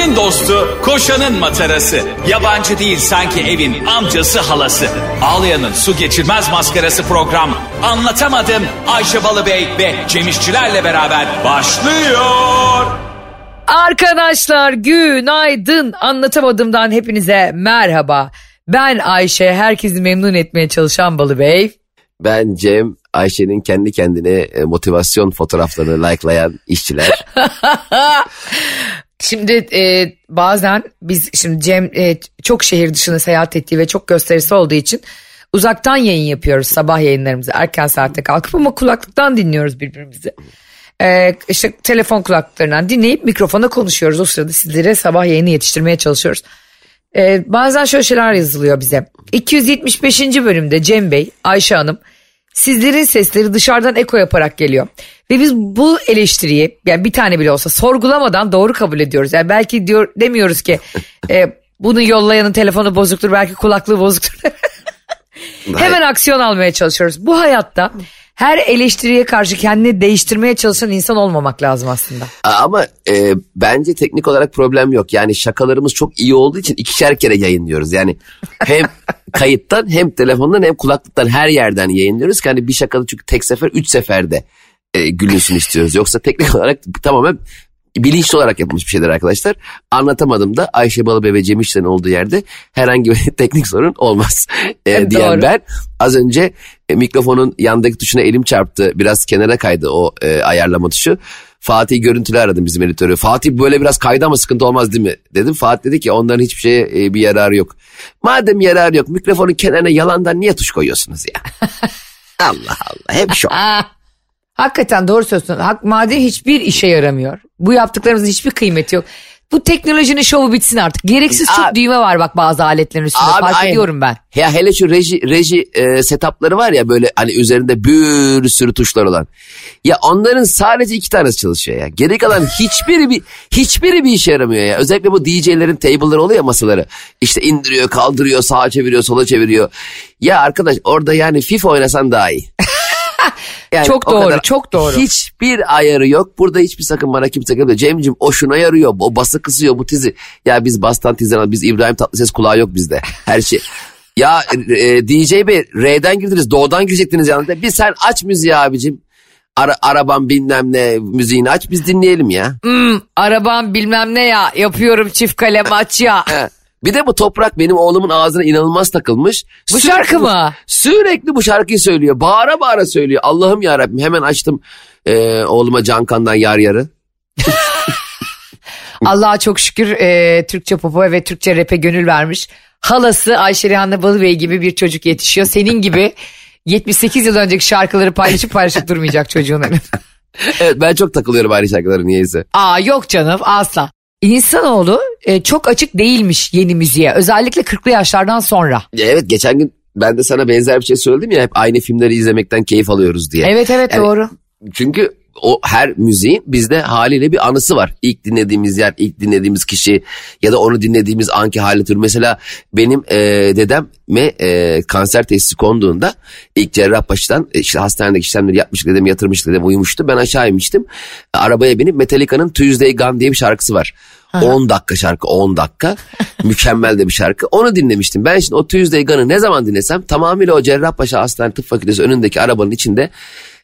Ayşe'nin dostu, koşanın matarası. Yabancı değil sanki evin amcası halası. Ağlayan'ın su geçirmez maskarası program. Anlatamadım Ayşe Balıbey ve Cemişçilerle beraber başlıyor. Arkadaşlar günaydın. Anlatamadığımdan hepinize merhaba. Ben Ayşe, herkesi memnun etmeye çalışan Balıbey. Ben Cem, Ayşe'nin kendi kendine e, motivasyon fotoğraflarını likelayan işçiler. Şimdi e, bazen biz şimdi Cem e, çok şehir dışına seyahat ettiği ve çok gösterisi olduğu için uzaktan yayın yapıyoruz sabah yayınlarımızı erken saatte kalkıp ama kulaklıktan dinliyoruz birbirimizi. E, işte telefon kulaklıklarından dinleyip mikrofona konuşuyoruz o sırada sizlere sabah yayını yetiştirmeye çalışıyoruz. E, bazen şöyle şeyler yazılıyor bize. 275. bölümde Cem Bey, Ayşe Hanım sizlerin sesleri dışarıdan eko yaparak geliyor. Ve biz bu eleştiriyi yani bir tane bile olsa sorgulamadan doğru kabul ediyoruz. Yani belki diyor demiyoruz ki e, bunu yollayanın telefonu bozuktur belki kulaklığı bozuktur. Hemen aksiyon almaya çalışıyoruz. Bu hayatta her eleştiriye karşı kendini değiştirmeye çalışan insan olmamak lazım aslında. Ama e, bence teknik olarak problem yok. Yani şakalarımız çok iyi olduğu için ikişer kere yayınlıyoruz. Yani hem kayıttan hem telefondan hem kulaklıktan her yerden yayınlıyoruz ki hani bir şakalı çünkü tek sefer üç seferde e, gülünsün istiyoruz. Yoksa teknik olarak tamamen bilinçli olarak yapılmış bir şeyler arkadaşlar. Anlatamadım da Ayşe Balıbey ve Cem İşler'in olduğu yerde herhangi bir teknik sorun olmaz e, Evet, diyen doğru. ben. Az önce e, mikrofonun yandaki tuşuna elim çarptı. Biraz kenara kaydı o e, ayarlama tuşu. Fatih görüntülü aradım bizim editörü. Fatih böyle biraz kaydı ama sıkıntı olmaz değil mi? Dedim. Fatih dedi ki onların hiçbir şeye e, bir yararı yok. Madem yararı yok mikrofonun kenarına yalandan niye tuş koyuyorsunuz ya? Allah Allah hep şok. Hakikaten doğru söylüyorsun. Hak, madem hiçbir işe yaramıyor. Bu yaptıklarımızın hiçbir kıymeti yok. Bu teknolojinin şovu bitsin artık. Gereksiz çok Abi- düğme var bak bazı aletlerin üstünde. Abi, Fark aynen. ediyorum ben. Ya hele şu reji, reji e, setupları var ya böyle hani üzerinde bir sürü tuşlar olan. Ya onların sadece iki tanesi çalışıyor ya. Geri kalan hiçbiri bir hiçbiri bir işe yaramıyor ya. Özellikle bu DJ'lerin table'ları oluyor ya masaları. İşte indiriyor, kaldırıyor, sağa çeviriyor, sola çeviriyor. Ya arkadaş orada yani FIFA oynasan daha iyi. Yani Çok doğru, kadar- çok doğru. Hiçbir ayarı yok. Burada hiçbir sakın bana kimse gelmiyor. Cem'cim o şuna yarıyor. O bası kısıyor bu tizi. Ya biz bastan tizden. Biz İbrahim Tatlıses kulağı yok bizde. Her şey. Ya e, DJ Bey R'den girdiniz. Doğudan girecektiniz yanında. Bir sen aç müziği abicim. Ara, araban bilmem ne müziğini aç biz dinleyelim ya. Hmm, arabam bilmem ne ya yapıyorum çift kale maç ya. Bir de bu toprak benim oğlumun ağzına inanılmaz takılmış. Bu şarkı mı? Sürekli bu şarkıyı söylüyor. Bağıra bağıra söylüyor. Allah'ım ya Rabbim hemen açtım e, oğluma Cankan'dan yar yarı. Allah'a çok şükür e, Türkçe popa ve Türkçe rap'e gönül vermiş. Halası Ayşe Rihanna Balıbey gibi bir çocuk yetişiyor. Senin gibi 78 yıl önceki şarkıları paylaşıp paylaşıp durmayacak çocuğun. Evet ben çok takılıyorum aynı şarkılara niyeyse. Aa yok canım asla. İnsanoğlu e, çok açık değilmiş yeni müziğe. Özellikle 40'lı yaşlardan sonra. Evet geçen gün ben de sana benzer bir şey söyledim ya hep aynı filmleri izlemekten keyif alıyoruz diye. Evet evet Yani- doğru. Çünkü o her müziğin bizde haliyle bir anısı var. İlk dinlediğimiz yer, ilk dinlediğimiz kişi ya da onu dinlediğimiz anki hali tür. Mesela benim e, dedeme e, kanser teşhisi konduğunda ilk Cerrahpaşa'dan e, işte hastanedeki işlemleri yapmış dedem yatırmış dedem uyumuştu. Ben aşağı inmiştim. Arabaya binip Metallica'nın Tuesday Gone diye bir şarkısı var. 10 dakika şarkı 10 dakika. Mükemmel de bir şarkı. Onu dinlemiştim. Ben şimdi o Tuesday Gone'ı ne zaman dinlesem tamamıyla o Cerrahpaşa Hastane Tıp Fakültesi önündeki arabanın içinde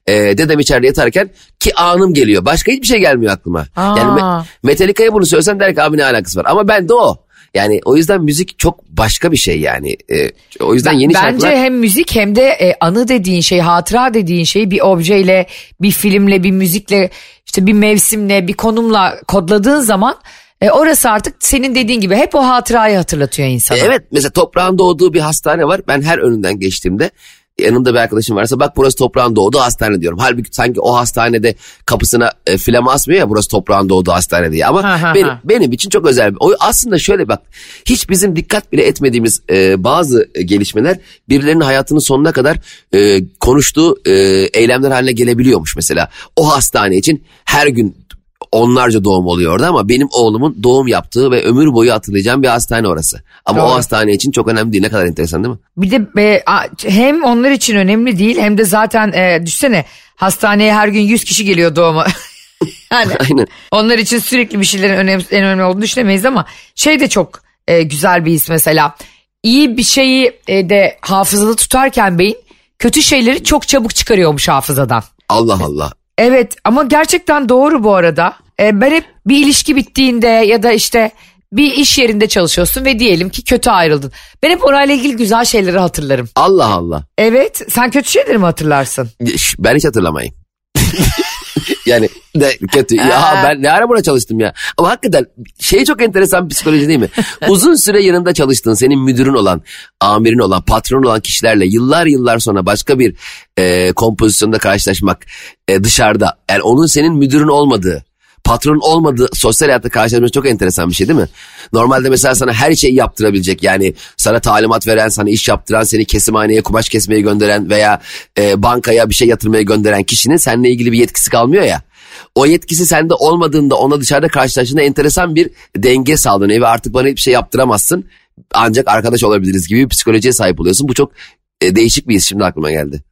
e, dedem içeride yatarken ki anım geliyor. Başka hiçbir şey gelmiyor aklıma. Yani Aa. Me- Metallica'ya bunu söylesen der ki abi ne alakası var. Ama ben de o. Yani o yüzden müzik çok başka bir şey yani. E, o yüzden yeni Bence şarkılar... hem müzik hem de e, anı dediğin şey, hatıra dediğin şey bir objeyle, bir filmle, bir müzikle, işte bir mevsimle, bir konumla kodladığın zaman e, orası artık senin dediğin gibi hep o hatırayı hatırlatıyor insana. Evet mesela toprağın doğduğu bir hastane var. Ben her önünden geçtiğimde yanımda bir arkadaşım varsa bak burası toprağın doğduğu hastane diyorum. Halbuki sanki o hastanede kapısına e, flama asmıyor ya burası toprağın doğduğu hastane diye. Ama Ha, ha, benim, ha. benim için çok özel. O aslında şöyle bak hiç bizim dikkat bile etmediğimiz e, bazı e, gelişmeler birilerinin hayatının sonuna kadar e, konuştuğu e, eylemler haline gelebiliyormuş mesela. O hastane için her gün onlarca doğum oluyor orada ama benim oğlumun doğum yaptığı ve ömür boyu hatırlayacağım bir hastane orası. Ama Doğru. o hastane için çok önemli değil. Ne kadar enteresan değil mi? Bir de e, hem onlar için önemli değil hem de zaten e, düşsene hastaneye her gün 100 kişi geliyor doğuma. Yani Aynen. onlar için sürekli bir şeylerin önem, en önemli olduğunu düşünemeyiz ama şey de çok e, güzel bir his mesela. İyi bir şeyi e, de hafızada tutarken beyin kötü şeyleri çok çabuk çıkarıyormuş hafızadan. Allah Allah. Evet ama gerçekten doğru bu arada. E, ben hep bir ilişki bittiğinde ya da işte bir iş yerinde çalışıyorsun ve diyelim ki kötü ayrıldın. Ben hep orayla ilgili güzel şeyleri hatırlarım. Allah Allah. Evet sen kötü şeyleri mi hatırlarsın? Ben hiç hatırlamayayım. yani de kötü. Ya ben ne ara buna çalıştım ya. Ama hakikaten şey çok enteresan psikoloji değil mi? Uzun süre yanında çalıştığın, senin müdürün olan, amirin olan, patron olan kişilerle yıllar yıllar sonra başka bir e, kompozisyonda karşılaşmak e, dışarıda. Yani onun senin müdürün olmadığı, patron olmadığı sosyal hayatta karşılaşmak çok enteresan bir şey değil mi? Normalde mesela sana her şeyi yaptırabilecek yani sana talimat veren, sana iş yaptıran, seni kesimhaneye kumaş kesmeye gönderen veya e, bankaya bir şey yatırmaya gönderen kişinin seninle ilgili bir yetkisi kalmıyor ya. O yetkisi sende olmadığında ona dışarıda karşılaştığında enteresan bir denge sağlanıyor ve artık bana hiçbir şey yaptıramazsın. Ancak arkadaş olabiliriz gibi bir psikolojiye sahip oluyorsun. Bu çok e, değişik bir his şimdi aklıma geldi.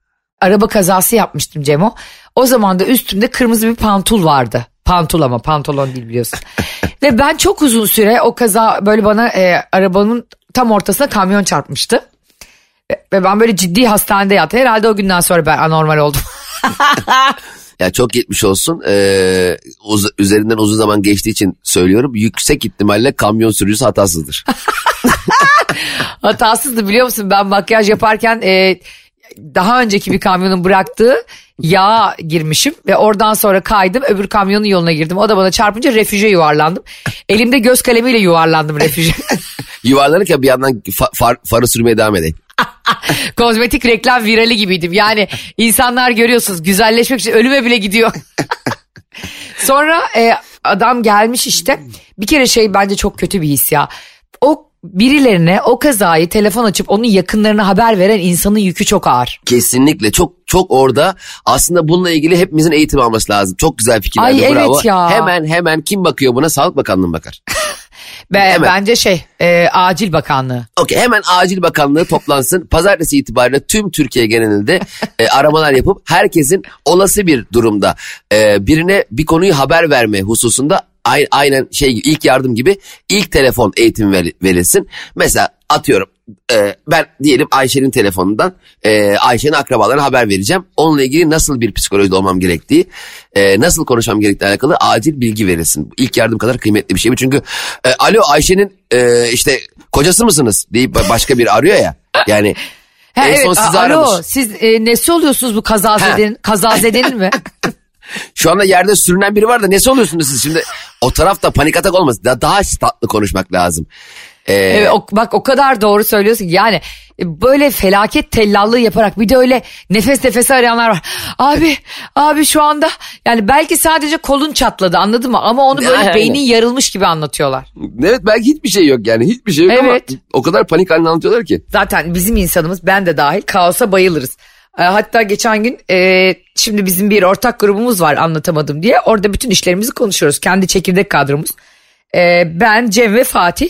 Araba kazası yapmıştım Cemo. O zaman da üstümde kırmızı bir pantul vardı. Pantul ama pantolon değil biliyorsun. Ve ben çok uzun süre o kaza böyle bana e, arabanın tam ortasına kamyon çarpmıştı. Ve, ve ben böyle ciddi hastanede yattım. Herhalde o günden sonra ben anormal oldum. Ya çok geçmiş olsun. Ee, uz- üzerinden uzun zaman geçtiği için söylüyorum. Yüksek ihtimalle kamyon sürücüsü hatasızdır. Hatasızdı biliyor musun? Ben makyaj yaparken e, daha önceki bir kamyonun bıraktığı yağ girmişim ve oradan sonra kaydım öbür kamyonun yoluna girdim. O da bana çarpınca refüje yuvarlandım. Elimde göz kalemiyle yuvarlandım refüje. Yuvarlanırken bir yandan fa- far- farı sürmeye devam edeyim. Kozmetik reklam virali gibiydim. Yani insanlar görüyorsunuz güzelleşmek için ölüme bile gidiyor. Sonra e, adam gelmiş işte. Bir kere şey bence çok kötü bir his ya. O birilerine o kazayı telefon açıp onun yakınlarına haber veren insanın yükü çok ağır. Kesinlikle çok çok orada aslında bununla ilgili hepimizin eğitim alması lazım. Çok güzel fikirler. Ay, evet bravo. ya. Hemen hemen kim bakıyor buna? Sağlık Bakanlığı bakar? Ve Hemen. bence şey e, acil bakanlığı. Okey hemen acil bakanlığı toplansın. Pazartesi itibariyle tüm Türkiye genelinde e, aramalar yapıp herkesin olası bir durumda e, birine bir konuyu haber verme hususunda aynen şey gibi, ilk yardım gibi ilk telefon eğitim ver- verilsin. Mesela atıyorum e, ben diyelim Ayşe'nin telefonundan e, Ayşe'nin akrabalarına haber vereceğim. Onunla ilgili nasıl bir psikolojide olmam gerektiği, e, nasıl konuşmam gerektiği alakalı acil bilgi verilsin. İlk yardım kadar kıymetli bir şey mi? Çünkü e, alo Ayşe'nin e, işte kocası mısınız deyip başka bir arıyor ya. Yani Ha, en son evet, sizi a- alo aramış. siz e, nesi oluyorsunuz bu kazazedenin, kazazedenin mi? Şu anda yerde sürünen biri var da nesi oluyorsunuz siz şimdi? O tarafta panik atak olmasın. Daha, daha tatlı konuşmak lazım. Ee, Evet, o- bak o kadar doğru söylüyorsun yani böyle felaket tellallığı yaparak bir de öyle nefes nefese arayanlar var. Abi abi şu anda yani belki sadece kolun çatladı anladın mı ama onu böyle Aynen. beynin yarılmış gibi anlatıyorlar. Evet belki hiçbir şey yok yani hiçbir şey yok Evet. ama o kadar panik halinde anlatıyorlar ki. Zaten bizim insanımız ben de dahil kaosa bayılırız. E, Hatta geçen gün e, şimdi bizim bir ortak grubumuz var anlatamadım diye. Orada bütün işlerimizi konuşuyoruz. Kendi çekirdek kadromuz. E, ben, Cem ve Fatih.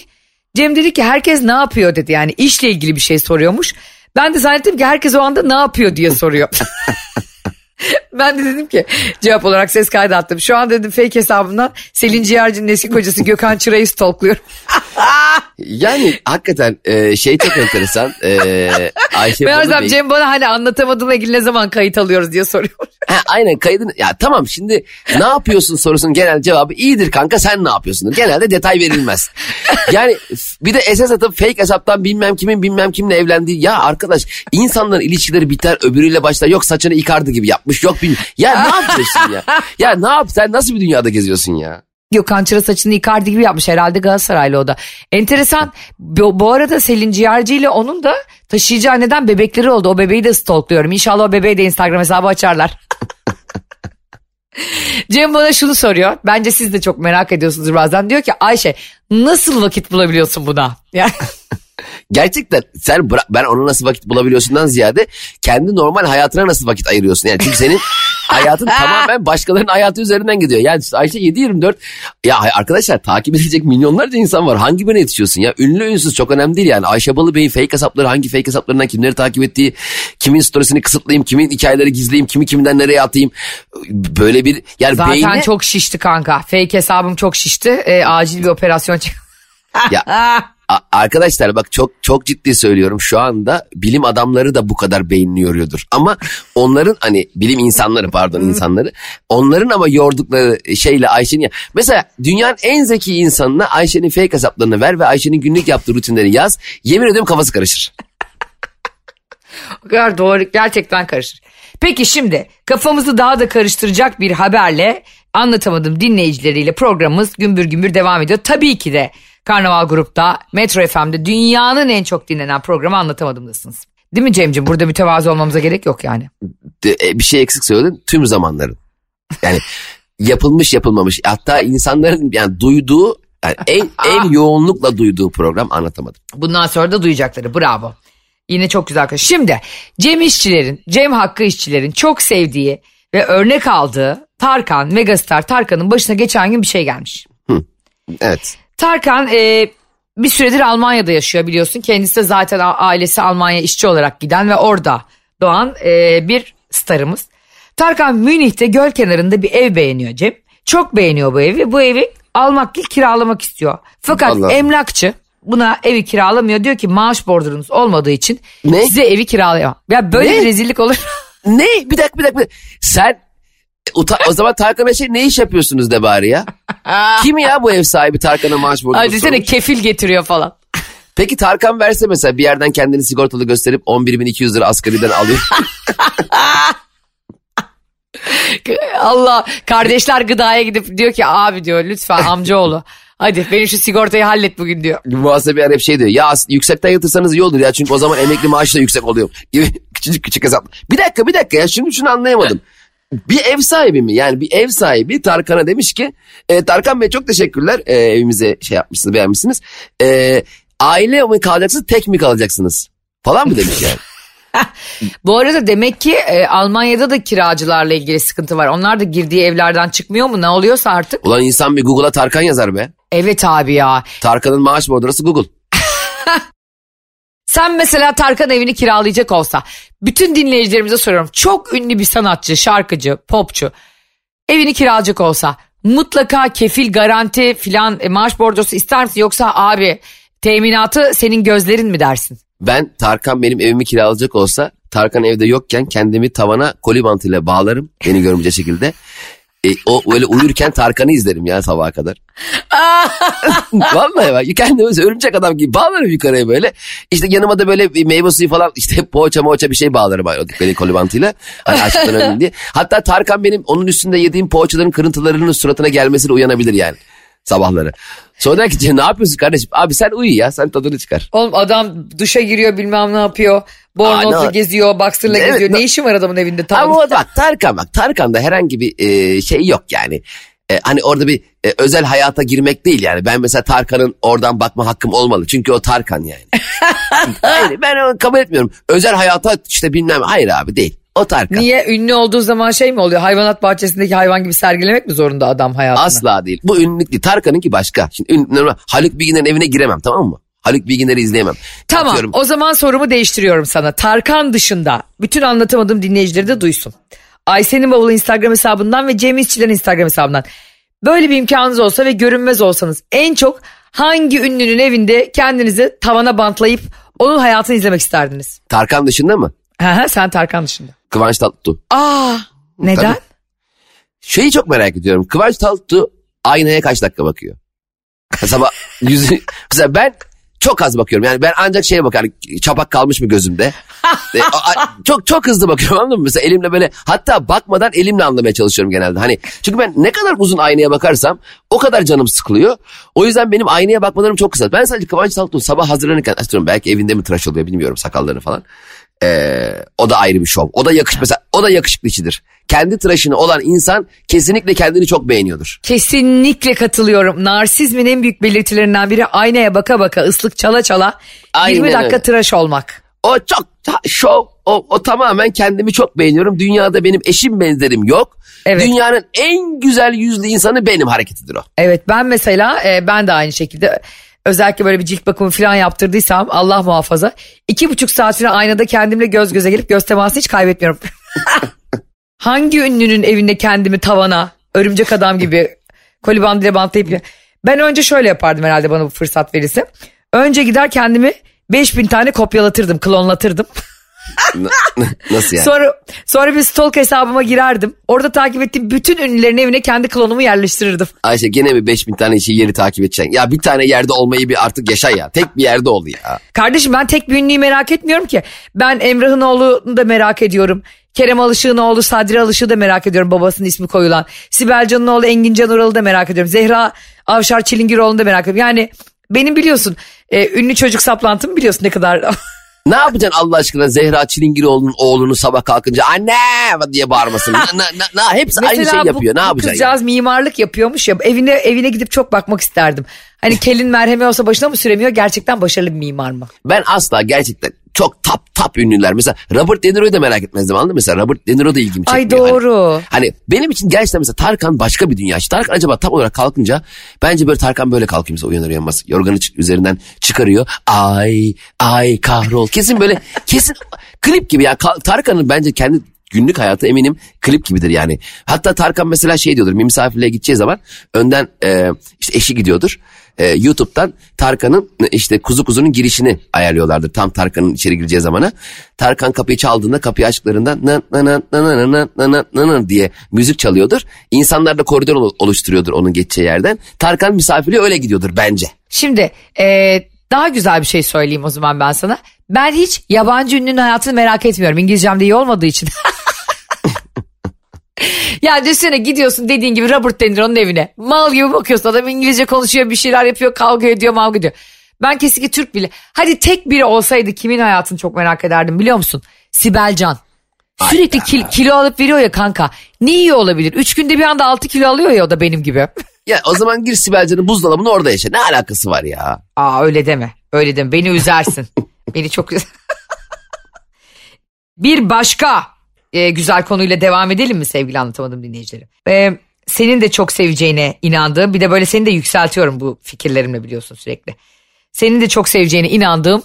Cem dedi ki herkes ne yapıyor dedi. Yani işle ilgili bir şey soruyormuş. Ben de zannettim ki herkes o anda ne yapıyor diye soruyor. ben de dedim ki cevap olarak ses kaydı attım. Şu an dedim fake hesabından Selin Ciğerci'nin eski kocası Gökhan Çıra'yı stalkluyorum. Yani hakikaten e, şey çok enteresan. E, Ayşe Meğersem Bey- Cem bana hani anlatamadığımla ilgili ne zaman kayıt alıyoruz diye soruyor. Ha, aynen kaydın. Ya tamam şimdi ne yapıyorsun sorusunun genel cevabı iyidir kanka sen ne yapıyorsun? Genelde detay verilmez. Yani bir de SS atıp fake hesaptan bilmem kimin bilmem kimle evlendiği. Ya arkadaş insanların ilişkileri biter öbürüyle başlar. Yok saçını Icardi gibi yapmış yok bilmem. Ya ne yapıyorsun ya? Ya ne yap sen nasıl bir dünyada geziyorsun ya? Gökhan Çıra saçını Icardi gibi yapmış herhalde Galatasaraylı o da. Enteresan bu, bu arada Selin Ciğerci ile onun da taşıyıcı anneden bebekleri oldu. O bebeği de stalkluyorum. İnşallah o bebeği de Instagram hesabı açarlar. Cem bana şunu soruyor. Bence siz de çok merak ediyorsunuz bazen. Diyor ki Ayşe nasıl vakit bulabiliyorsun buna? Yani Gerçekten sen bıra- ben ona nasıl vakit bulabiliyorsundan ziyade kendi normal hayatına nasıl vakit ayırıyorsun. Yani çünkü senin hayatın tamamen başkalarının hayatı üzerinden gidiyor. Yani Ayşe 7-24 ya arkadaşlar takip edilecek milyonlarca insan var. Hangi birine yetişiyorsun ya? Ünlü ünsüz çok önemli değil yani. Ayşe Balıbey'in fake hesapları hangi fake hesaplarından kimleri takip ettiği, kimin storiesini kısıtlayayım, kimin hikayeleri gizleyeyim, kimi kimden nereye atayım. Böyle bir yani Zaten beyne... çok şişti kanka. Fake hesabım çok şişti. E, acil bir operasyon çık. Ya a- arkadaşlar bak çok çok ciddi söylüyorum şu anda bilim adamları da bu kadar beynini yoruyordur. Ama onların hani bilim insanları pardon insanları onların ama yordukları şeyle Ayşe'nin mesela dünyanın en zeki insanına Ayşe'nin fake hesaplarını ver ve Ayşe'nin günlük yaptığı rutinleri yaz. Yemin ediyorum kafası karışır. O kadar doğru gerçekten karışır. Peki şimdi kafamızı daha da karıştıracak bir haberle anlatamadım dinleyicileriyle programımız gümbür gümbür devam ediyor. Tabii ki de Karnaval Grup'ta Metro FM'de dünyanın en çok dinlenen programı anlatamadımdasınız. Değil mi Cem'ciğim? Burada mütevazı olmamıza gerek yok yani. E, bir şey eksik söyledin tüm zamanların. Yani yapılmış yapılmamış hatta insanların yani duyduğu yani en, en yoğunlukla duyduğu program anlatamadım. Bundan sonra da duyacakları bravo. Yine çok güzel. Şimdi Cem İşçilerin, Cem Hakkı İşçilerin çok sevdiği ve örnek aldığı Tarkan, Megastar Tarkan'ın başına geçen gün bir şey gelmiş. Evet. Tarkan e, bir süredir Almanya'da yaşıyor biliyorsun. Kendisi de zaten ailesi Almanya işçi olarak giden ve orada doğan e, bir starımız. Tarkan Münih'te göl kenarında bir ev beğeniyor Cem. Çok beğeniyor bu evi. Bu evi almak değil kiralamak istiyor. Fakat Allah. emlakçı buna evi kiralamıyor. Diyor ki maaş bordurunuz olmadığı için Ne? size evi kiralayamam. Ya böyle Ne? bir rezillik olur. Ne? Bir dakika. bir dakika. Sen uta- o zaman Tarkan'a şey ne iş yapıyorsunuz de bari ya? Kim ya bu ev sahibi Tarkan'a maaş borcu? Ay desene kefil getiriyor falan. Peki Tarkan verse mesela bir yerden kendini sigortalı gösterip 11.200 lira asgariden alıyor. Allah kardeşler gıdaya gidip diyor ki abi diyor lütfen amcaoğlu hadi benim şu sigortayı hallet bugün diyor. Muhasebe hep şey diyor. Ya yüksekten yatırsanız iyi olur ya çünkü o zaman emekli maaşı da yüksek oluyor. Gibi küçücük küçük hesap. Bir dakika bir dakika ya şimdi şunu anlayamadım. Bir ev sahibi mi? Yani bir ev sahibi Tarkan'a demiş ki e, Tarkan Bey çok teşekkürler e, evimize şey yapmışsınız beğenmişsiniz. E, aile mi kalacaksınız tek mi kalacaksınız? Falan mı demiş yani? Bu arada demek ki e, Almanya'da da kiracılarla ilgili sıkıntı var. Onlar da girdiği evlerden çıkmıyor mu ne oluyorsa artık. Ulan insan bir Google'a Tarkan yazar be. Evet abi ya. Tarkan'ın maaş bordrosu Google. Sen mesela Tarkan evini kiralayacak olsa bütün dinleyicilerimize soruyorum. Çok ünlü bir sanatçı, şarkıcı, popçu evini kiralayacak olsa mutlaka kefil, garanti filan e, maaş borcosu ister misin? Yoksa abi teminatı senin gözlerin mi dersin? Ben Tarkan benim evimi kiralayacak olsa Tarkan evde yokken kendimi tavana koli bantıyla bağlarım beni görmeyecek şekilde. E, o öyle uyurken Tarkan'ı izlerim ya sabaha kadar. Vallahi bak kendimi böyle örümcek adam gibi bağlarım yukarıya böyle. İşte yanıma da böyle meyve suyu falan işte poğaça moğaça bir şey bağlarım o beni koli bantıyla. Hani açlıktan ölmeyeyim diye. Hatta Tarkan benim onun üstünde yediğim poğaçaların kırıntılarının suratına gelmesiyle uyanabilir yani sabahları. Sonra der ki ne yapıyorsun kardeşim? Abi sen uyu ya sen tadını çıkar. Oğlum adam duşa giriyor bilmem ne yapıyor. Bornozla Aa, ne- geziyor, baksırla Evet, geziyor. ne- Ne işin var adamın evinde? Tamam. Ama o da bak Tarkan bak Tarkan'da herhangi bir e, şey yok yani. E, hani orada bir e, özel hayata girmek değil yani. Ben mesela Tarkan'ın oradan bakma hakkım olmalı. Çünkü o Tarkan yani. Hayır ben onu kabul etmiyorum. Özel hayata işte bilmem hayır abi değil. O Tarkan. Niye ünlü olduğu zaman şey mi oluyor? Hayvanat bahçesindeki hayvan gibi sergilemek mi zorunda adam hayatını? Asla değil. Bu ünlülük değil. Tarkan'ınki başka. Şimdi ün, normal, Haluk Bilginer'in evine giremem tamam mı? Haluk Bilginer'i izleyemem. Tamam Atıyorum, o zaman sorumu değiştiriyorum sana. Tarkan dışında bütün anlatamadığım dinleyicileri de duysun. Ayşe'nin bavulu Instagram hesabından ve Cem İşçilerin Instagram hesabından. Böyle bir imkanınız olsa ve görünmez olsanız en çok hangi ünlünün evinde kendinizi tavana bantlayıp onun hayatını izlemek isterdiniz? Tarkan dışında mı? Hı, Sen Tarkan dışında. Kıvanç Tatlıtuğ. Aa neden? Tabii. Şeyi çok merak ediyorum. Kıvanç Tatlıtuğ aynaya kaç dakika bakıyor? Sabah yüzü... Mesela ben çok az bakıyorum. Yani ben ancak şeye bakarım. Çapak kalmış mı gözümde? E, a- a- çok çok hızlı bakıyorum anladın mı? Mesela elimle böyle hatta bakmadan elimle anlamaya çalışıyorum genelde. Hani çünkü ben ne kadar uzun aynaya bakarsam o kadar canım sıkılıyor. O yüzden benim aynaya bakmalarım çok kısa. Ben sadece Kıvanç Tatlıtuğ sabah hazırlanırken atıyorum belki evinde mi tıraş oluyor bilmiyorum sakallarını falan. Ee, o da ayrı bir şov. O da yakış mesela o da yakışıklı içidir. Kendi tıraşını olan insan kesinlikle kendini çok beğeniyordur. Kesinlikle katılıyorum. Narsizmin en büyük belirtilerinden biri aynaya baka baka ıslık çala çala Aynen 20 dakika öyle. tıraş olmak. O çok şov. O, o tamamen kendimi çok beğeniyorum. Dünyada benim eşim benzerim yok. Evet. Dünyanın en güzel yüzlü insanı benim hareketidir o. Evet ben mesela e, ben de aynı şekilde özellikle böyle bir cilt bakımı falan yaptırdıysam Allah muhafaza iki buçuk saat falan aynada kendimle göz göze gelip göz temasını hiç kaybetmiyorum. Hangi ünlünün evinde kendimi tavana örümcek adam gibi kolibandıyla bantlayıp ben önce şöyle yapardım herhalde bana bu fırsat verirse. Önce gider kendimi 5000 tane kopyalatırdım, klonlatırdım. Nasıl yani? Sonra sonra bir stalk hesabıma girerdim. Orada takip ettiğim bütün ünlülerin evine kendi klonumu yerleştirirdim. Ayşe gene mi 5000 tane işi yeri takip edeceksin? Ya bir tane yerde olmayı bir artık yaşa ya. Tek bir yerde ol ya. Kardeşim ben tek bir ünlüyü merak etmiyorum ki. Ben Emrah'ın oğlunu da merak ediyorum. Kerem Alışık'ın oğlu Sadri Alışık'ı da merak ediyorum babasının ismi koyulan. Sibel Can'ın oğlu Engin Can Ural'ı da merak ediyorum. Zehra Avşar Çilingiroğlu'nu da merak ediyorum. Yani benim biliyorsun e, ünlü çocuk saplantımı biliyorsun ne kadar... Ne yapacaksın Allah aşkına Zehra Çilingiroğlu'nun oğlunu sabah kalkınca anne diye bağırmasın. Na, na, na, hepsi aynı şey yapıyor. bu, ne yapacaksın? kızcağız mimarlık yapıyormuş ya evine evine gidip çok bakmak isterdim. Hani kelin merhemi olsa başına mı süremiyor gerçekten başarılı bir mimar mı? Ben asla gerçekten çok tap tap ünlüler. Mesela Robert De Niro'yu da merak etmezdim anladın mı? Mesela Robert De Niro da ilgimi Ay çekmiyor. Hani- doğru. Hani, benim için gerçekten mesela Tarkan başka bir dünya. İşte Tarkan acaba tam olarak kalkınca bence böyle Tarkan böyle kalkıyor mesela uyanır uyanmaz. Yorganı çık- üzerinden çıkarıyor. Ay ay kahrol. Kesin böyle kesin klip gibi ya. Ka- Tarkan'ın bence kendi günlük hayatı eminim klip gibidir yani. Hatta Tarkan mesela şey diyordur bir misafirliğe gideceği zaman önden e, işte eşi gidiyordur. E, YouTube'dan Tarkan'ın işte kuzu kuzunun girişini ayarlıyorlardır tam Tarkan'ın içeri gireceği zamana. Tarkan kapıyı çaldığında kapıyı açtıklarında na na na na na na na na diye müzik çalıyordur. İnsanlar da koridor ol- oluşturuyordur onun geçeceği yerden. Tarkan misafirliğe öyle gidiyordur bence. Şimdi e, daha güzel bir şey söyleyeyim o zaman ben sana. Ben hiç yabancı ünlünün hayatını merak etmiyorum. İngilizcem de iyi olmadığı için. ya düşünsene gidiyorsun dediğin gibi Robert De Niro'nun evine. Mal gibi bakıyorsun adam İngilizce konuşuyor bir şeyler yapıyor kavga ediyor mavga ediyor. Ben kesinlikle Türk bile. Hadi tek biri olsaydı kimin hayatını çok merak ederdim biliyor musun? Sibel Can. Sürekli kil- kilo alıp veriyor ya kanka. Ne iyi olabilir? Üç günde bir anda altı kilo alıyor ya o da benim gibi. Ya o zaman gir Sibel Can'ın buzdolabını orada yaşa. Ne alakası var ya? Aa öyle deme. Öyle deme. Beni üzersin. Beni çok üzer. Bir başka e, güzel konuyla devam edelim mi sevgili anlatamadım dinleyicilerim? E, senin de çok seveceğine inandığım bir de böyle seni de yükseltiyorum bu fikirlerimle biliyorsun sürekli. Senin de çok seveceğine inandığım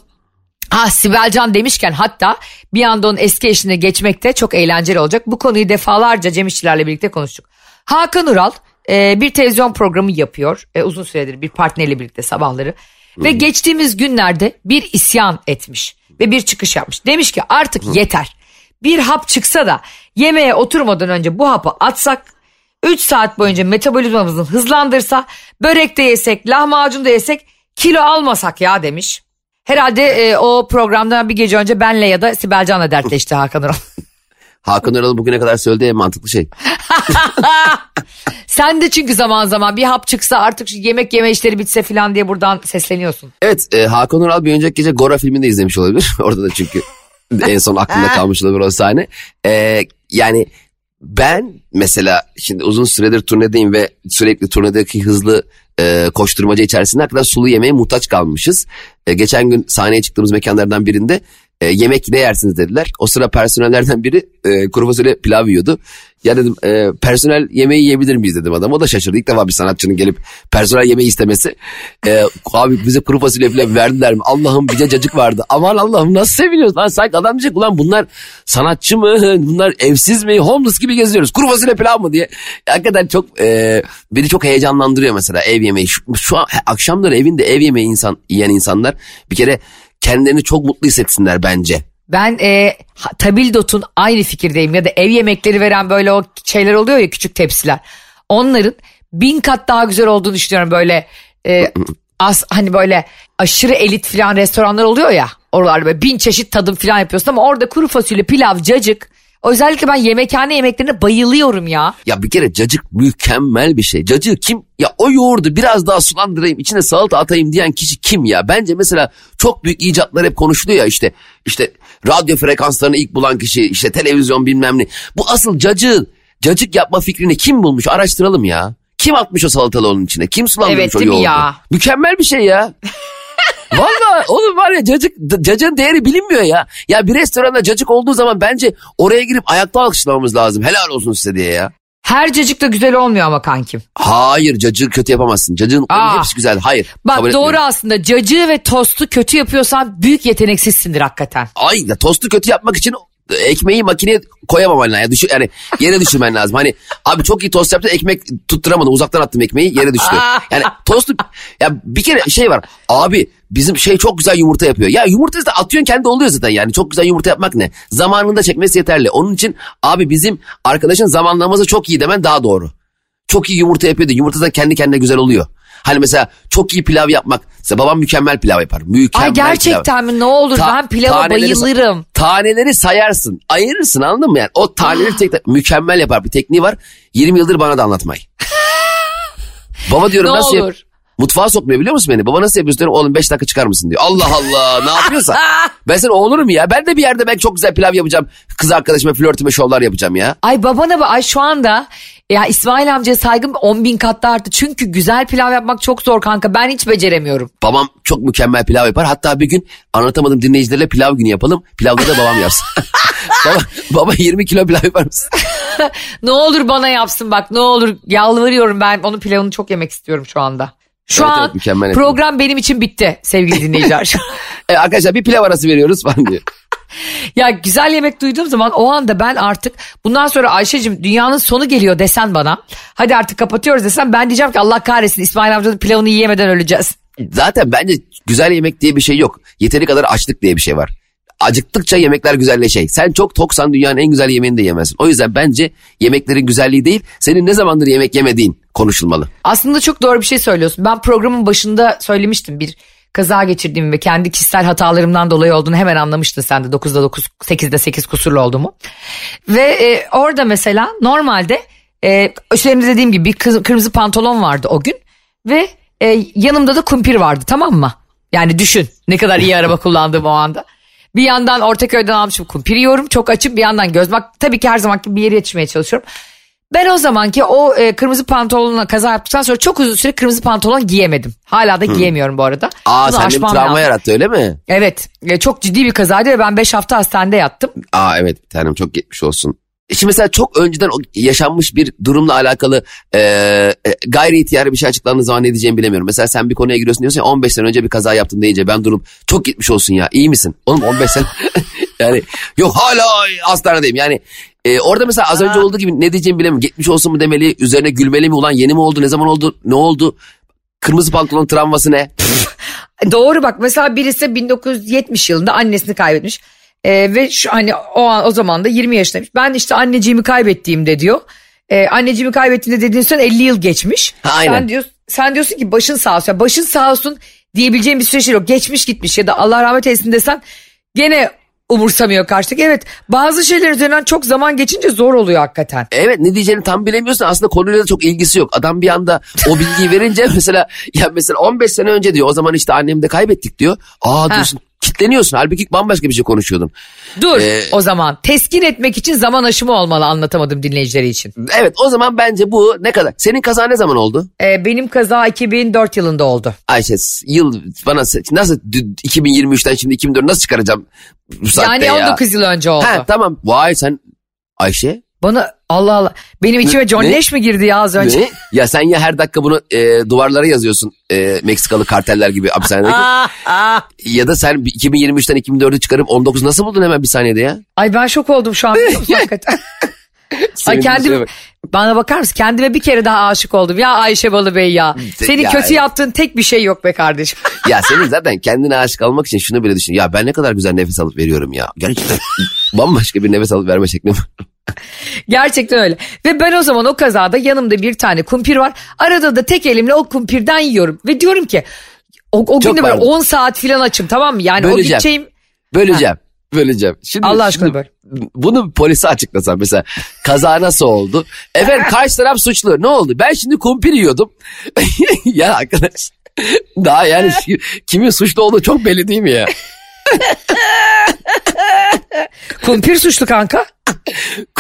Ha Sibel Can demişken hatta bir anda onun eski eşine geçmek de çok eğlenceli olacak. Bu konuyu defalarca Cem İşçilerle birlikte konuştuk. Hakan Ural e, bir televizyon programı yapıyor. E, uzun süredir bir partneriyle birlikte sabahları. Ve geçtiğimiz günlerde bir isyan etmiş ve bir çıkış yapmış. Demiş ki artık yeter. Bir hap çıksa da yemeğe oturmadan önce bu hapı atsak 3 saat boyunca metabolizmamızı hızlandırsa börek de yesek lahmacun da yesek kilo almasak ya demiş. Herhalde e, o programdan bir gece önce benle ya da Sibel Can'la dertleşti Hakan Ural. Hakan Ünal'ın bugüne kadar söylediği en mantıklı şey. Sen de çünkü zaman zaman bir hap çıksa artık yemek yeme işleri bitse falan diye buradan sesleniyorsun. Evet e, Hakan Ural bir önceki gece Gora filmini de izlemiş olabilir. Orada da çünkü en son aklında kalmış olabilir o sahne. E, yani ben mesela şimdi uzun süredir turnedeyim ve sürekli turnedeki hızlı e, koşturmaca içerisinde hakikaten sulu yemeğe muhtaç kalmışız. E, geçen gün sahneye çıktığımız mekanlardan birinde e, yemek ne yersiniz dediler. O sıra personellerden biri e, kuru fasulye pilav yiyordu. Ya dedim e, personel yemeği yiyebilir miyiz dedim adam. O da şaşırdı. İlk defa bir sanatçının gelip personel yemeği istemesi. E, abi bize kuru fasulye pilav verdiler mi? Allah'ım bize cacık vardı. Aman Allah'ım nasıl seviniyoruz lan. Sanki adam diyecek ulan bunlar sanatçı mı? Bunlar evsiz mi? Homeless gibi geziyoruz. Kuru fasulye pilav mı diye. Hakikaten çok e, beni çok heyecanlandırıyor mesela ev yemeği. Şu, şu an akşamları evinde ev yemeği insan yiyen insanlar bir kere kendilerini çok mutlu hissetsinler bence. Ben e, Tabildot'un aynı fikirdeyim ya da ev yemekleri veren böyle o şeyler oluyor ya küçük tepsiler. Onların bin kat daha güzel olduğunu düşünüyorum böyle e, az hani böyle aşırı elit falan restoranlar oluyor ya. Oralarda böyle bin çeşit tadım falan yapıyorsun ama orada kuru fasulye pilav cacık Özellikle ben yemekhane yemeklerine bayılıyorum ya. Ya bir kere cacık mükemmel bir şey. Cacığı kim ya o yoğurdu biraz daha sulandırayım içine salata atayım diyen kişi kim ya? Bence mesela çok büyük icatlar hep konuşuluyor ya işte işte radyo frekanslarını ilk bulan kişi işte televizyon bilmem ne. Bu asıl cacığı cacık yapma fikrini kim bulmuş araştıralım ya. Kim atmış o salatalı onun içine? Kim sulandırmış Evet, o yoğurdu? ya? Mükemmel bir şey ya. Valla oğlum var ya cacık, cacığın değeri bilinmiyor ya. Ya bir restoranda cacık olduğu zaman bence oraya girip ayakta alkışlamamız lazım. Helal olsun size diye ya. Her cacık da güzel olmuyor ama kankim. Hayır cacığı kötü yapamazsın. Cacığın Aa. hepsi güzel. Hayır. Bak doğru aslında cacığı ve tostu kötü yapıyorsan büyük yeteneksizsindir hakikaten. Ay ya tostu kötü yapmak için ekmeği makineye koyamaman lazım. Düşür, yani yere düşürmen lazım. Hani abi çok iyi tost yaptın ekmek tutturamadım. Uzaktan attım ekmeği yere düştü. Yani tostu ya bir kere şey var. Abi bizim şey çok güzel yumurta yapıyor. Ya yumurtayı da atıyorsun kendi oluyor zaten yani. Çok güzel yumurta yapmak ne? Zamanında çekmesi yeterli. Onun için abi bizim arkadaşın zamanlaması çok iyi demen daha doğru. Çok iyi yumurta yapıyordu. Yumurta da kendi kendine güzel oluyor. Hani mesela çok iyi pilav yapmak. Mesela babam mükemmel pilav yapar. Mükemmel Ay gerçekten pilav. mi ne olur Ta- ben pilava taneleri bayılırım. Taneleri sayarsın. Ayırırsın anladın mı yani? O taneleri tek tek mükemmel yapar. Bir tekniği var. 20 yıldır bana da anlatmayı. Baba diyorum Ne nasıl yap- olur. Mutfağa sokmuyor biliyor musun beni? Baba nasıl yapıyorsun diyorum. Oğlum 5 dakika çıkar mısın diyor. Allah Allah ne yapıyorsa. ben senin oğlunum ya. Ben de bir yerde ben çok güzel pilav yapacağım. Kız arkadaşıma flörtüme şovlar yapacağım ya. Ay babana bak ay şu anda ya İsmail amcaya saygım 10 bin kat da arttı. Çünkü güzel pilav yapmak çok zor kanka ben hiç beceremiyorum. Babam çok mükemmel pilav yapar. Hatta bir gün anlatamadım dinleyicilerle pilav günü yapalım. Pilavda da babam yapsın. baba, baba 20 kilo pilav yapar mısın? Ne olur bana yapsın bak ne olur yalvarıyorum ben onun pilavını çok yemek istiyorum şu anda. Şu Evet, an evet, program benim için bitti sevgili dinleyiciler. E, arkadaşlar bir pilav arası veriyoruz falan diyor. ya güzel yemek duyduğum zaman o anda ben artık bundan sonra Ayşe'cim dünyanın sonu geliyor desen bana. Hadi artık kapatıyoruz desen ben diyeceğim ki Allah kahretsin İsmail amcanın pilavını yiyemeden öleceğiz. Zaten bence güzel yemek diye bir şey yok. Yeteri kadar açlık diye bir şey var. Acıktıkça yemekler güzelleşey. Sen çok toksan dünyanın en güzel yemeğini de yemezsin. O yüzden bence yemeklerin güzelliği değil, senin ne zamandır yemek yemediğin konuşulmalı. Aslında çok doğru bir şey söylüyorsun. Ben programın başında söylemiştim bir kaza geçirdiğimi ve kendi kişisel hatalarımdan dolayı olduğunu hemen anlamıştın sen de 9'da 9, 8'de 8 kusurlu olduğumu. Ve e, orada mesela normalde e, üstlerimde dediğim gibi bir kız- kırmızı pantolon vardı o gün ve e, yanımda da kumpir vardı tamam mı? Yani düşün ne kadar iyi araba kullandığım o anda. Bir yandan Ortaköy'den almışım kumpir yiyorum çok açıp bir yandan göz bak tabii ki her zamanki bir yere yetişmeye çalışıyorum. Ben o zamanki o e, kırmızı pantolonla kaza yaptıktan sonra çok uzun süre kırmızı pantolon giyemedim. Hala da giyemiyorum bu arada. Aa Bunu sende bir travma lazım. yarattı öyle mi? Evet e, çok ciddi bir kazaydı ve ben 5 hafta hastanede yattım. Aa evet bir tanem çok geçmiş olsun. Şimdi mesela çok önceden yaşanmış bir durumla alakalı e, e, gayri ihtiyari bir şey açıklandığı zaman ne diyeceğimi bilemiyorum. Mesela sen bir konuya giriyorsun diyorsun ya 15 sene önce bir kaza yaptım deyince ben durum çok gitmiş olsun ya iyi misin? Oğlum 15 sene yani yok hala hastanedeyim yani e, orada mesela az önce olduğu gibi ne diyeceğimi bilemiyorum. Gitmiş olsun mu demeli üzerine gülmeli mi ulan yeni mi oldu ne zaman oldu ne oldu? Kırmızı pantolon travması ne? E, Doğru bak mesela birisi 1970 yılında annesini kaybetmiş. E, ve şu hani o an o zaman da 20 yaşındaymış. Ben işte anneciğimi kaybettiğimde diyor. E, anneciğimi kaybettiğimde dediğin son 50 yıl geçmiş. Ha, aynen. Sen, diyorsun, sen diyorsun ki başın sağ olsun. Ya başın sağ olsun diyebileceğim bir süreç yok. Geçmiş gitmiş ya da Allah rahmet eylesin desen gene umursamıyor karşıdaki. Evet bazı şeyler üzerinden çok zaman geçince zor oluyor hakikaten. Evet ne diyeceğini tam bilemiyorsun aslında konuyla da çok ilgisi yok. Adam bir anda o bilgiyi verince mesela ya mesela 15 sene önce diyor o zaman işte annemi de kaybettik diyor. Aa diyorsun kitleniyorsun halbuki bambaşka bir şey konuşuyordun. Dur Ee, o zaman teskin etmek için zaman aşımı olmalı anlatamadım dinleyicileri için. Evet o zaman bence bu ne kadar? Senin kaza ne zaman oldu? E, benim kaza 2004 yılında oldu. Ayşe yıl bana nasıl 2023'ten şimdi 2004 nasıl çıkaracağım bu saatte Yani ya? 19 yıl önce oldu. Ha tamam vay sen Ayşe Bana Allah Allah benim içime John ne? Leş mi girdi ya az önce? ne? Ya sen ya her dakika bunu e, duvarlara yazıyorsun e, Meksikalı karteller gibi hapishanedeki. Ah, ah. ya da sen 2023'ten 2004'ü çıkarıp 19 nasıl buldun hemen bir saniyede ya? Ay ben şok oldum şu an hakikaten? Ay kendim bak. bana bakar mısın? Kendime bir kere daha aşık oldum. Ya Ayşe Balıbey ya. Senin Ya, kötü ya. yaptığın tek bir şey yok be kardeşim. Ya senin zaten kendine aşık olmak için şunu bile düşün. Ya ben ne kadar güzel nefes alıp veriyorum ya. Gerçekten bambaşka bir nefes alıp verme şeklim var. Gerçekten öyle. Ve ben o zaman o kazada yanımda bir tane kumpir var. Arada da tek elimle o kumpirden yiyorum. Ve diyorum ki o, o gün de böyle pardon. 10 saat falan açım tamam mı? Yani o Böleceğim. gideceğim Böleceğim. böleceğim. Şimdi, Allah aşkına şimdi böl. Bunu polise açıklasam mesela kaza nasıl oldu? Efendim karşı taraf suçlu. Ne oldu? Ben şimdi kumpir yiyordum. ya arkadaş daha yani kimin suçlu olduğu çok belli değil mi ya? Kumpir suçlu kanka.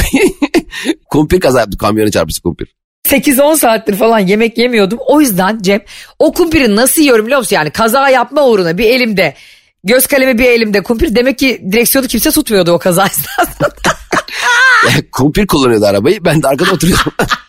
kumpir kaza yaptı kamyonu çarpısı kumpir. 8-10 saattir falan yemek yemiyordum. O yüzden Cem o kumpiri nasıl yiyorum biliyor musun? Yani kaza yapma uğruna bir elimde göz kalemi bir elimde kumpir. Demek ki direksiyonu kimse tutmuyordu o kaza esnasında. Kumpir kullanıyordu arabayı ben de arkada oturuyordum.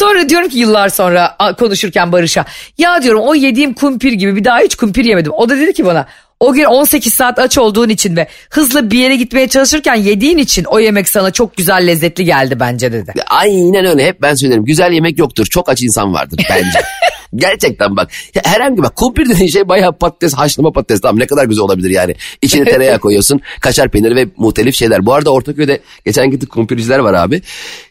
Sonra diyorum ki yıllar sonra konuşurken Barış'a ya diyorum o yediğim kumpir gibi bir daha hiç kumpir yemedim. O da dedi ki bana o gün 18 saat aç olduğun için ve hızlı bir yere gitmeye çalışırken yediğin için o yemek sana çok güzel lezzetli geldi bence dedi. Aynen öyle hep ben söylerim. Güzel yemek yoktur. Çok aç insan vardır bence. Gerçekten bak. Herhangi bak kumpir dediğin şey bayağı patates haşlama patates. Tamam ne kadar güzel olabilir yani. İçine tereyağı koyuyorsun. Kaşar peyniri ve muhtelif şeyler. Bu arada Ortaköy'de geçen gittik kumpirciler var abi.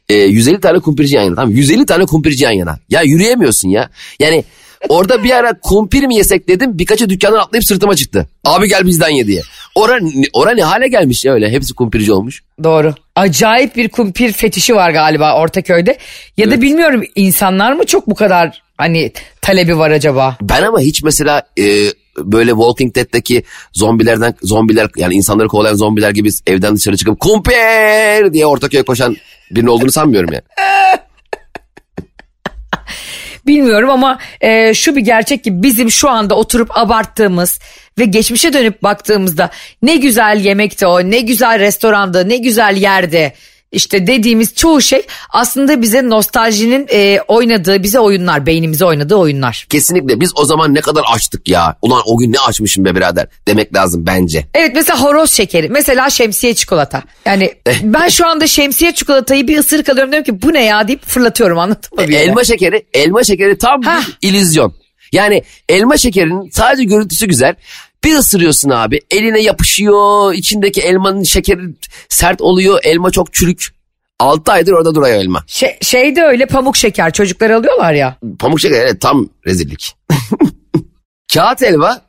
Ee, 150 tane kumpirci yan yana. Tamam 150 tane kumpirci yan yana. Ya yürüyemiyorsun ya. Yani Orada bir ara kumpir mi yesek dedim birkaçı dükkandan atlayıp sırtıma çıktı. Abi gel bizden ye diye. Ora, ora ne hale gelmiş ya öyle hepsi kumpirci olmuş. Doğru. Acayip bir kumpir fetişi var galiba Ortaköy'de. Ya da bilmiyorum insanlar mı çok bu kadar hani talebi var acaba? Ben ama hiç mesela e, böyle Walking Dead'deki zombilerden zombiler yani insanları kovalayan zombiler gibi evden dışarı çıkıp kumpir diye Ortaköy'e koşan birinin olduğunu sanmıyorum yani. Bilmiyorum ama e, şu bir gerçek ki bizim şu anda oturup abarttığımız ve geçmişe dönüp baktığımızda ne güzel yemekti o, ne güzel restoranda, ne güzel yerde işte dediğimiz çoğu şey aslında bize nostaljinin e, oynadığı, bize oyunlar, beynimize oynadığı oyunlar. Kesinlikle biz o zaman ne kadar açtık ya. Ulan o gün ne açmışım be birader demek lazım bence. Evet mesela horoz şekeri, mesela şemsiye çikolata. Yani ben şu anda şemsiye çikolatayı bir ısırık alıyorum diyorum ki bu ne ya deyip fırlatıyorum anladın mı? yere? Elma şekeri, elma şekeri tam Hah. bir illüzyon. Yani elma şekerinin sadece görüntüsü güzel. Bir ısırıyorsun abi eline yapışıyor içindeki elmanın şekeri sert oluyor elma çok çürük. 6 aydır orada duruyor elma. Şey, şey de öyle pamuk şeker çocuklar alıyorlar ya. Pamuk şeker evet tam rezillik. Kağıt helva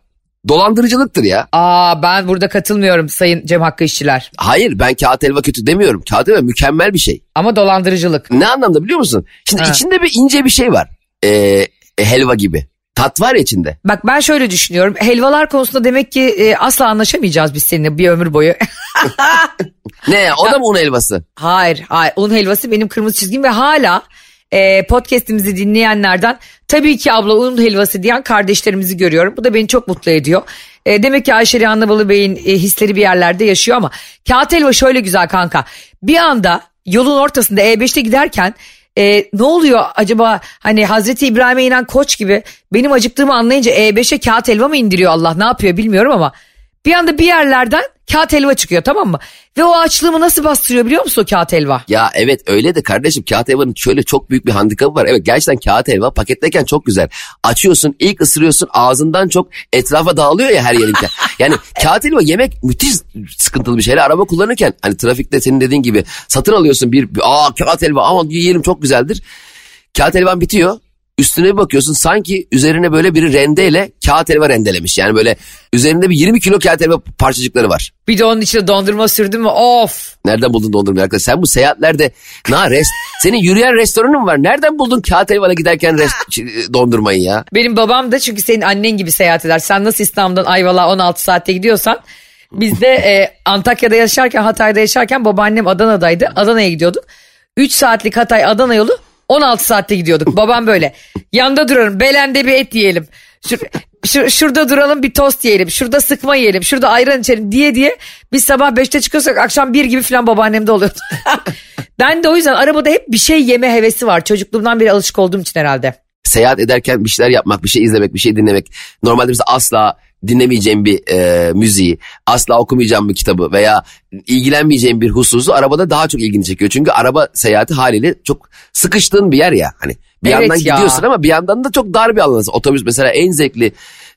dolandırıcılıktır ya. Aa ben burada katılmıyorum sayın Cem Hakkı işçiler. Hayır ben kağıt helva kötü demiyorum. Kağıt helva mükemmel bir şey. Ama dolandırıcılık. Ne anlamda biliyor musun? Şimdi Ha. içinde bir ince bir şey var. Ee, helva gibi. Tat var ya içinde. Bak ben şöyle düşünüyorum. Helvalar konusunda demek ki e, asla anlaşamayacağız biz seninle bir ömür boyu. Ne o da mı un helvası? hayır, hayır. Un helvası benim kırmızı çizgim ve hala e, podcast'imizi dinleyenlerden tabii ki abla un helvası diyen kardeşlerimizi görüyorum. Bu da beni çok mutlu ediyor. E, demek ki Ayşe Rihanna Balı Bey'in e, hisleri bir yerlerde yaşıyor ama kağıt helva şöyle güzel kanka. Bir anda yolun ortasında E5'te giderken e, ne oluyor acaba? Hani Hazreti İbrahim'e inen koç gibi benim acıktığımı anlayınca E5'e kağıt helva mı indiriyor Allah? Ne yapıyor bilmiyorum ama bir anda bir yerlerden kağıt helva çıkıyor tamam mı? Ve o açlığımı nasıl bastırıyor biliyor musun o kağıt helva? Ya evet öyle de kardeşim kağıt helvanın şöyle çok büyük bir handikapı var. Evet gerçekten kağıt helva paketteyken çok güzel. Açıyorsun ilk ısırıyorsun ağzından çok etrafa dağılıyor ya her yerinken. Yani kağıt helva yemek müthiş sıkıntılı bir şey. Hele araba kullanırken hani trafikte senin dediğin gibi satın alıyorsun bir, aa kağıt helva ama yiyelim çok güzeldir. Kağıt helvan bitiyor. Üstüne bir bakıyorsun sanki üzerine böyle biri rendeyle kağıt helva rendelemiş. Yani böyle üzerinde bir 20 kilo kağıt helva parçacıkları var. Bir de onun içine dondurma sürdün mü of. Nereden buldun dondurmayı arkadaş? Sen bu seyahatlerde na rest senin yürüyen restoranın var. Nereden buldun kağıt helvana giderken rest, dondurmayı ya? Benim babam da çünkü senin annen gibi seyahat eder. Sen nasıl İstanbul'dan Ayvalık'a 16 saatte gidiyorsan biz de e, Antakya'da yaşarken Hatay'da yaşarken babaannem Adana'daydı. Adana'ya gidiyorduk. 3 saatlik Hatay Adana yolu 16 saatte gidiyorduk. Babam böyle yanda durarım belende bir et yiyelim. Şur, şur- şurada duralım bir tost yiyelim. Şurada sıkma yiyelim. Şurada ayran içelim diye diye. Biz sabah 5'te çıkıyorsak akşam 1 gibi falan babaannemde oluyordu. ben de o yüzden arabada hep bir şey yeme hevesi var. Çocukluğumdan beri alışık olduğum için herhalde. Seyahat ederken bir şeyler yapmak, bir şey izlemek, bir şey dinlemek. Normalde biz asla dinlemeyeceğim bir e, müziği, asla okumayacağım bir kitabı veya ilgilenmeyeceğim bir hususu arabada daha çok ilgini çekiyor. Çünkü araba seyahati haliyle çok sıkıştığın bir yer ya. Hani bir Evet yandan ya. gidiyorsun ama bir yandan da çok dar bir alan. Otobüs mesela en zevkli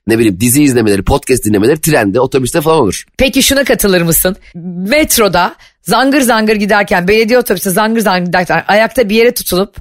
ne bileyim dizi izlemeleri, podcast dinlemeleri trende, otobüste falan olur. Peki şuna katılır mısın? Metroda zangır zangır giderken belediye otobüsü zangır zangır giderken ayakta bir yere tutulup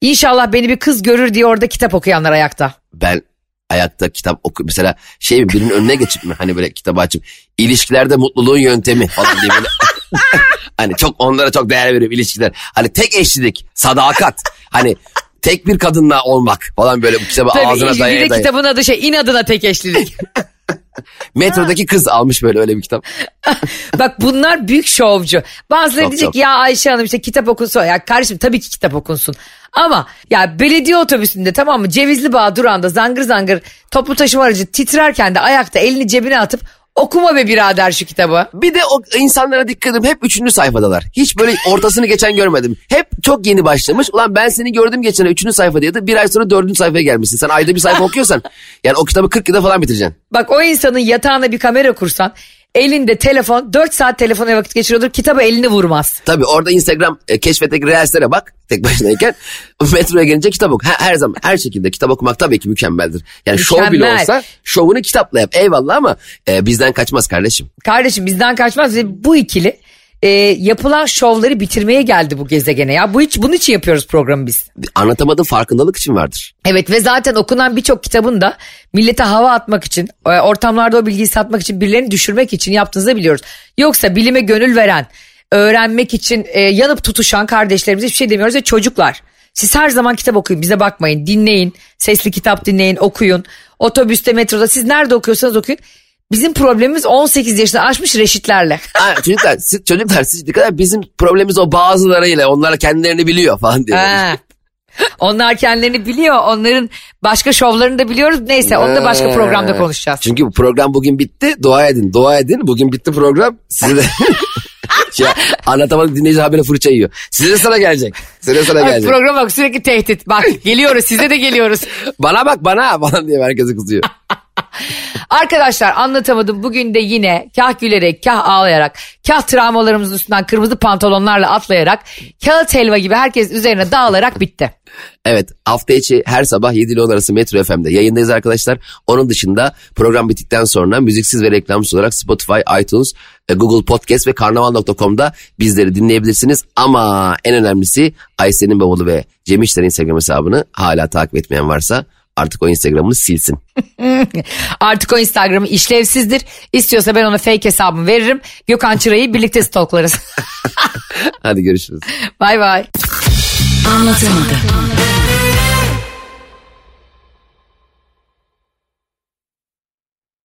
inşallah beni bir kız görür diye orada kitap okuyanlar ayakta. Ben ayakta kitap oku mesela şey mi birinin önüne geçip mi hani böyle kitabı açıp ilişkilerde mutluluğun yöntemi falan diye böyle hani çok onlara çok değer veriyorum ilişkiler. Hani tek eşlilik, sadakat. Hani tek bir kadınla olmak falan böyle bu kitabı Tabii ağzına daya daya. kitabın adı şey inadına tek eşlilik. Metrodaki kız almış böyle öyle bir kitap. Bak bunlar büyük şovcu. Bazıları Çok, diyecek çok. ya Ayşe Hanım işte kitap okunsun. Ya kardeşim tabii ki kitap okunsun. Ama ya belediye otobüsünde tamam mı Cevizli Bağ durağında zangır zangır toplu taşıma aracı titrerken de ayakta elini cebine atıp okuma be birader şu kitabı. Bir de o insanlara dikkat edin hep üçüncü sayfadalar. Hiç böyle ortasını geçen görmedim. Hep çok yeni başlamış. Ulan ben seni gördüm geçen üçüncü sayfadaydı. Bir ay sonra dördüncü sayfaya gelmişsin. Sen ayda bir sayfa okuyorsan yani o kitabı 40 yılda falan bitireceksin. Bak o insanın yatağına bir kamera kursan elinde telefon 4 saat telefona vakit geçiriyordur kitabı elini vurmaz. Tabii orada Instagram e, keşfetteki reelslere bak tek başınayken metroya gelince kitap oku. Her, her zaman her şekilde kitap okumak tabii ki mükemmeldir. Yani şov bile Mükemmel. olsa şovunu kitapla yap eyvallah ama e, bizden kaçmaz kardeşim. Kardeşim bizden kaçmaz ve bu ikili e, yapılan şovları bitirmeye geldi bu gezegene ya. Bu hiç bunun için yapıyoruz programı biz. Anlatamadığın farkındalık için vardır. Evet ve zaten okunan birçok kitabın da millete hava atmak için, e, ortamlarda o bilgiyi satmak için, birilerini düşürmek için yaptığınızı biliyoruz. Yoksa bilime gönül veren, öğrenmek için e, yanıp tutuşan kardeşlerimize hiçbir şey demiyoruz ve çocuklar. Siz her zaman kitap okuyun, bize bakmayın, dinleyin, sesli kitap dinleyin, okuyun. Otobüste, metroda siz nerede okuyorsanız okuyun. Bizim problemimiz 18 yaşında aşmış reşitlerle. Ha, çocuklar, siz, çocuklar siz dikkat edin bizim problemimiz o bazılarıyla onlar kendilerini biliyor falan diyor. Ha. Onlar kendilerini biliyor. Onların başka şovlarını da biliyoruz. Neyse onu da başka Ha. programda konuşacağız. Çünkü bu program bugün bitti. Dua edin. Dua edin. Bugün bitti program. Size de şey, anlatamadım dinleyici haberi fırça yiyor. Size de sıra gelecek. Size de sıra Bak, gelecek. program bak sürekli tehdit. Bak geliyoruz size de geliyoruz. Bana bak bana falan diye herkese kızıyor. Arkadaşlar anlatamadım. Bugün de yine kah gülerek kah ağlayarak kah travmalarımızın üstünden kırmızı pantolonlarla atlayarak kağıt helva gibi herkes üzerine dağılarak bitti. Evet hafta içi her sabah 7 ile 10 arası Metro FM'de yayındayız arkadaşlar. Onun dışında program bittikten sonra müziksiz ve reklamsız olarak Spotify, iTunes, e, Google Podcast ve karnaval.com'da bizleri dinleyebilirsiniz. Ama en önemlisi Ayşe'nin bavulu ve Cem İşler'in Instagram hesabını hala takip etmeyen varsa artık o Instagram'ını silsin. Artık o Instagram'ı işlevsizdir. İstiyorsa ben ona fake hesabımı veririm. Gökhan Çıra'yı birlikte stoklarız. Hadi görüşürüz. bay bay. Anlatamadım.